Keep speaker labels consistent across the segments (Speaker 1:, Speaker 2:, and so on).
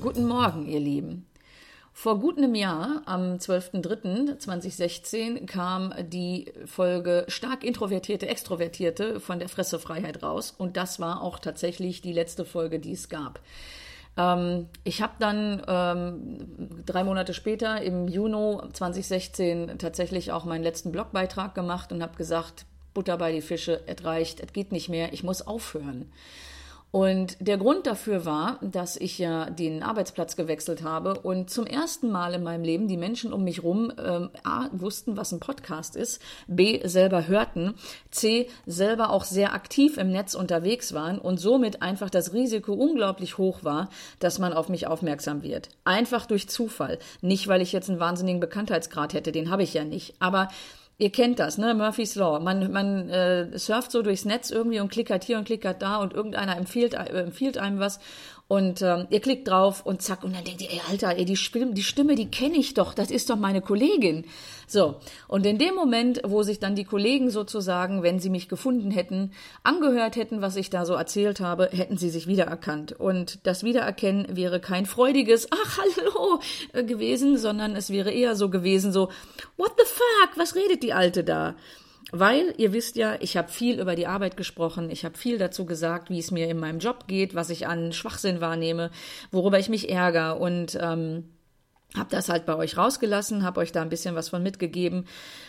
Speaker 1: Guten Morgen, ihr Lieben. Vor gut einem Jahr, am 12.03.2016, kam die Folge Stark Introvertierte, Extrovertierte von der Fressefreiheit raus. Und das war auch tatsächlich die letzte Folge, die es gab. Ähm, ich habe dann ähm, drei Monate später, im Juni 2016, tatsächlich auch meinen letzten Blogbeitrag gemacht und habe gesagt, Butter bei die Fische, es reicht, es geht nicht mehr, ich muss aufhören. Und der Grund dafür war, dass ich ja den Arbeitsplatz gewechselt habe und zum ersten Mal in meinem Leben die Menschen um mich rum ähm, A, wussten, was ein Podcast ist, B, selber hörten, C, selber auch sehr aktiv im Netz unterwegs waren und somit einfach das Risiko unglaublich hoch war, dass man auf mich aufmerksam wird. Einfach durch Zufall. Nicht, weil ich jetzt einen wahnsinnigen Bekanntheitsgrad hätte, den habe ich ja nicht. Aber Ihr kennt das, ne? Murphy's Law. Man, man äh, surft so durchs Netz irgendwie und klickert hier und klickert da und irgendeiner empfiehlt, äh, empfiehlt einem was und ähm, ihr klickt drauf und zack, und dann denkt ihr, ey, Alter, ey, die Stimme, die, Stimme, die kenne ich doch, das ist doch meine Kollegin. So, und in dem Moment, wo sich dann die Kollegen sozusagen, wenn sie mich gefunden hätten, angehört hätten, was ich da so erzählt habe, hätten sie sich wiedererkannt. Und das Wiedererkennen wäre kein freudiges, ach, hallo, äh, gewesen, sondern es wäre eher so gewesen, so, what the fuck, was redet die Alte da? Weil ihr wisst ja, ich habe viel über die Arbeit gesprochen, ich habe viel dazu gesagt, wie es mir in meinem Job geht, was ich an Schwachsinn wahrnehme, worüber ich mich ärgere und ähm, habe das halt bei euch rausgelassen, habe euch da ein bisschen was von mitgegeben.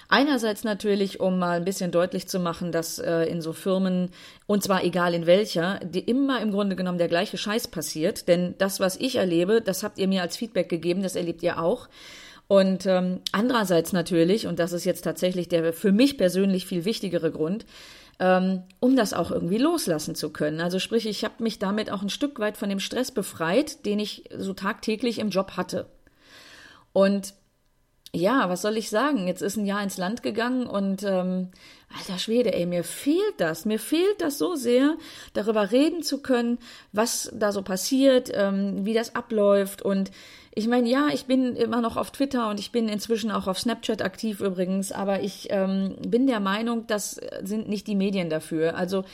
Speaker 1: Einerseits natürlich, um mal ein bisschen deutlich zu machen, dass äh, in so Firmen, und zwar egal in welcher, die immer im Grunde genommen der gleiche Scheiß passiert. Denn das, was ich erlebe, das habt ihr mir als Feedback gegeben, das erlebt ihr auch. Und ähm, andererseits natürlich, und das ist jetzt tatsächlich der für mich persönlich viel wichtigere Grund, ähm, um das auch irgendwie loslassen zu können. Also sprich, ich habe mich damit auch ein Stück weit von dem Stress befreit, den ich so tagtäglich im Job hatte. Und ja, was soll ich sagen? Jetzt ist ein Jahr ins Land gegangen und ähm, alter Schwede, ey, mir fehlt das, mir fehlt das so sehr, darüber reden zu können, was da so passiert, ähm, wie das abläuft und ich meine, ja, ich bin immer noch auf Twitter und ich bin inzwischen auch auf Snapchat aktiv übrigens, aber ich ähm, bin der Meinung, das sind nicht die Medien dafür. Also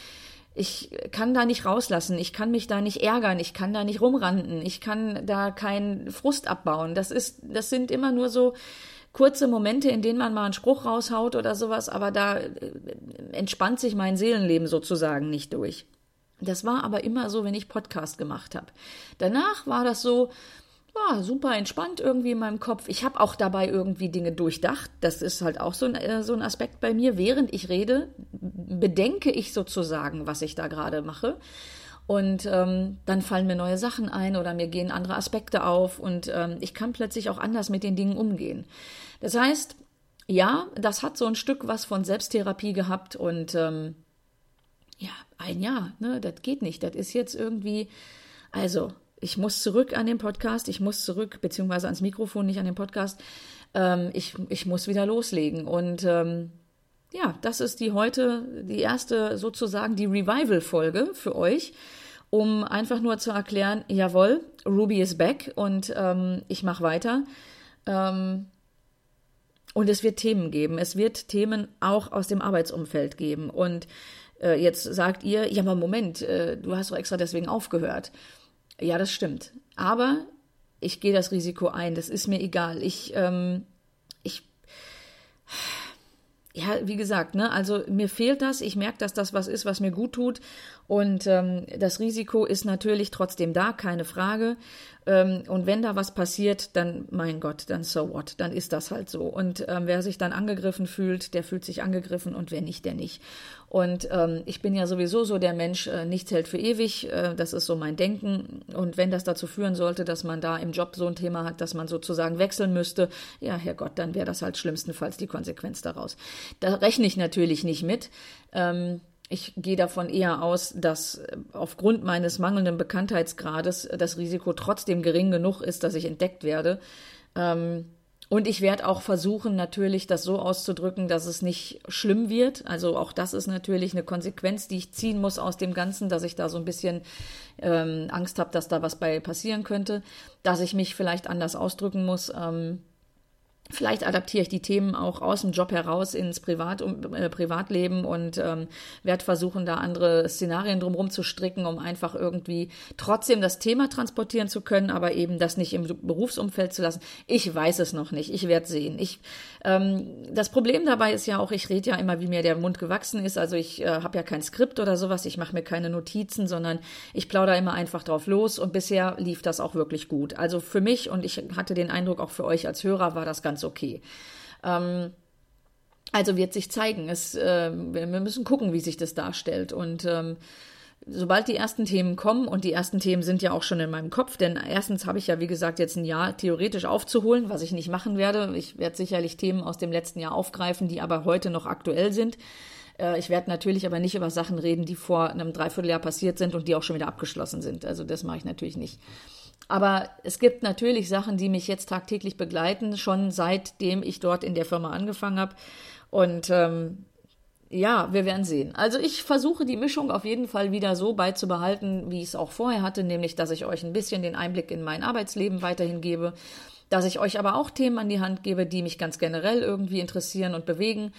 Speaker 1: ich kann da nicht rauslassen, ich kann mich da nicht ärgern, ich kann da nicht rumranden, ich kann da keinen Frust abbauen. Das ist, das sind immer nur so kurze Momente, in denen man mal einen Spruch raushaut oder sowas, aber da äh, entspannt sich mein Seelenleben sozusagen nicht durch. Das war aber immer so, wenn ich Podcast gemacht habe. Danach war das so, war super entspannt irgendwie in meinem Kopf. Ich habe auch dabei irgendwie Dinge durchdacht. Das ist halt auch so ein, äh, so ein Aspekt bei mir. Während ich rede, bedenke ich sozusagen, was ich da gerade mache. Und ähm, dann fallen mir neue Sachen ein oder mir gehen andere Aspekte auf und ähm, ich kann plötzlich auch anders mit den Dingen umgehen. Das heißt, ja, das hat so ein Stück was von Selbsttherapie gehabt und ähm, ja, ein Jahr, ne, das geht nicht. Das ist jetzt irgendwie, also ich muss zurück an den Podcast, ich muss zurück, beziehungsweise ans Mikrofon, nicht an den Podcast. Ähm, ich, ich muss wieder loslegen. Und ähm, ja, das ist die heute, die erste sozusagen die Revival-Folge für euch, um einfach nur zu erklären, jawohl, Ruby ist back und ähm, ich mache weiter. Ähm, und es wird Themen geben. Es wird Themen auch aus dem Arbeitsumfeld geben. Und äh, jetzt sagt ihr, ja, aber Moment, äh, du hast doch extra deswegen aufgehört. Ja, das stimmt. Aber ich gehe das Risiko ein. Das ist mir egal. Ich, ähm, ich, ja, wie gesagt, ne, also mir fehlt das. Ich merke, dass das was ist, was mir gut tut. Und ähm, das Risiko ist natürlich trotzdem da, keine Frage. Ähm, und wenn da was passiert, dann, mein Gott, dann so what, dann ist das halt so. Und ähm, wer sich dann angegriffen fühlt, der fühlt sich angegriffen und wer nicht, der nicht. Und ähm, ich bin ja sowieso so der Mensch, äh, nichts hält für ewig. Äh, das ist so mein Denken. Und wenn das dazu führen sollte, dass man da im Job so ein Thema hat, dass man sozusagen wechseln müsste, ja, Herrgott, dann wäre das halt schlimmstenfalls die Konsequenz daraus. Da rechne ich natürlich nicht mit. Ähm, ich gehe davon eher aus, dass äh, aufgrund meines mangelnden Bekanntheitsgrades das Risiko trotzdem gering genug ist, dass ich entdeckt werde. Ähm, und ich werde auch versuchen, natürlich das so auszudrücken, dass es nicht schlimm wird. Also auch das ist natürlich eine Konsequenz, die ich ziehen muss aus dem Ganzen, dass ich da so ein bisschen ähm, Angst habe, dass da was bei passieren könnte, dass ich mich vielleicht anders ausdrücken muss. Vielleicht adaptiere ich die Themen auch aus dem Job heraus ins Privat, äh, Privatleben und ähm, werde versuchen, da andere Szenarien drumherum zu stricken, um einfach irgendwie trotzdem das Thema transportieren zu können, aber eben das nicht im Berufsumfeld zu lassen. Ich weiß es noch nicht. Ich werde sehen. Ich, ähm, das Problem dabei ist ja auch, ich rede ja immer, wie mir der Mund gewachsen ist. Also ich äh, habe ja kein Skript oder sowas. Ich mache mir keine Notizen, sondern ich plaudere immer einfach drauf los und bisher lief das auch wirklich gut. Also für mich und ich hatte den Eindruck, auch für euch als Hörer war das ganz ganz okay. Ähm, also wird sich zeigen. Es, äh, wir müssen gucken, wie sich das darstellt. Und ähm, sobald die ersten Themen kommen, und die ersten Themen sind ja auch schon in meinem Kopf, denn erstens habe ich ja, wie gesagt, jetzt ein Jahr theoretisch aufzuholen, was ich nicht machen werde. Ich werde sicherlich Themen aus dem letzten Jahr aufgreifen, die aber heute noch aktuell sind. Äh, ich werde natürlich aber nicht über Sachen reden, die vor einem Dreivierteljahr passiert sind und die auch schon wieder abgeschlossen sind. Also das mache ich natürlich nicht. Aber es gibt natürlich Sachen, die mich jetzt tagtäglich begleiten, schon seitdem ich dort in der Firma angefangen habe. Und ähm, ja, wir werden sehen. Also ich versuche die Mischung auf jeden Fall wieder so beizubehalten, wie ich es auch vorher hatte, nämlich dass ich euch ein bisschen den Einblick in mein Arbeitsleben weiterhin gebe, dass ich euch aber auch Themen an die Hand gebe, die mich ganz generell irgendwie interessieren und bewegen.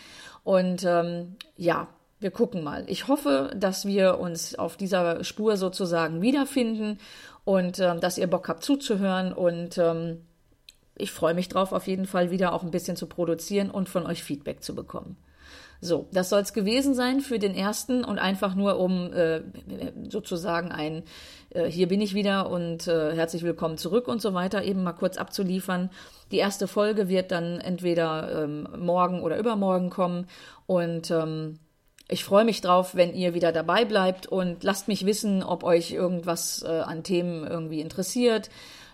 Speaker 1: Und ähm, ja, wir gucken mal. Ich hoffe, dass wir uns auf dieser Spur sozusagen wiederfinden und ähm, dass ihr Bock habt zuzuhören und ähm, ich freue mich drauf, auf jeden Fall wieder auch ein bisschen zu produzieren und von euch Feedback zu bekommen. So, das soll es gewesen sein für den ersten und einfach nur um äh, sozusagen ein äh, Hier bin ich wieder und äh, herzlich willkommen zurück und so weiter eben mal kurz abzuliefern. Die erste Folge wird dann entweder ähm, morgen oder übermorgen kommen und ähm, ich freue mich drauf, wenn ihr wieder dabei bleibt und lasst mich wissen, ob euch irgendwas äh, an Themen irgendwie interessiert.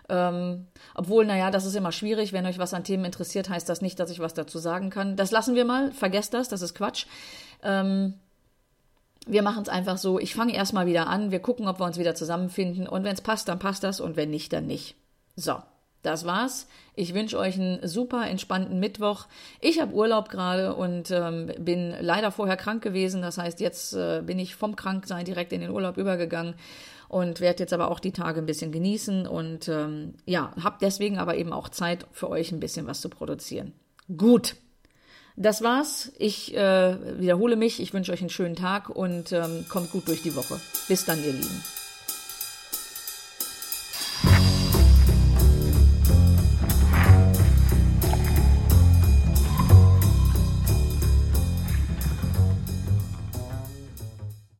Speaker 1: Ähm, obwohl, naja, das ist immer schwierig. Wenn euch was an Themen interessiert, heißt das nicht, dass ich was dazu sagen kann. Das lassen wir mal. Vergesst das, das ist Quatsch. Ähm, wir machen es einfach so. Ich fange erstmal wieder an. Wir gucken, ob wir uns wieder zusammenfinden. Und wenn es passt, dann passt das. Und wenn nicht, dann nicht. So. Das war's. Ich wünsche euch einen super entspannten Mittwoch. Ich habe Urlaub gerade und ähm, bin leider vorher krank gewesen. Das heißt, jetzt äh, bin ich vom Kranksein direkt in den Urlaub übergegangen und werde jetzt aber auch die Tage ein bisschen genießen und ähm, ja, habe deswegen aber eben auch Zeit für euch ein bisschen was zu produzieren. Gut. Das war's. Ich äh, wiederhole mich. Ich wünsche euch einen schönen Tag und ähm, kommt gut durch die Woche. Bis dann, ihr Lieben.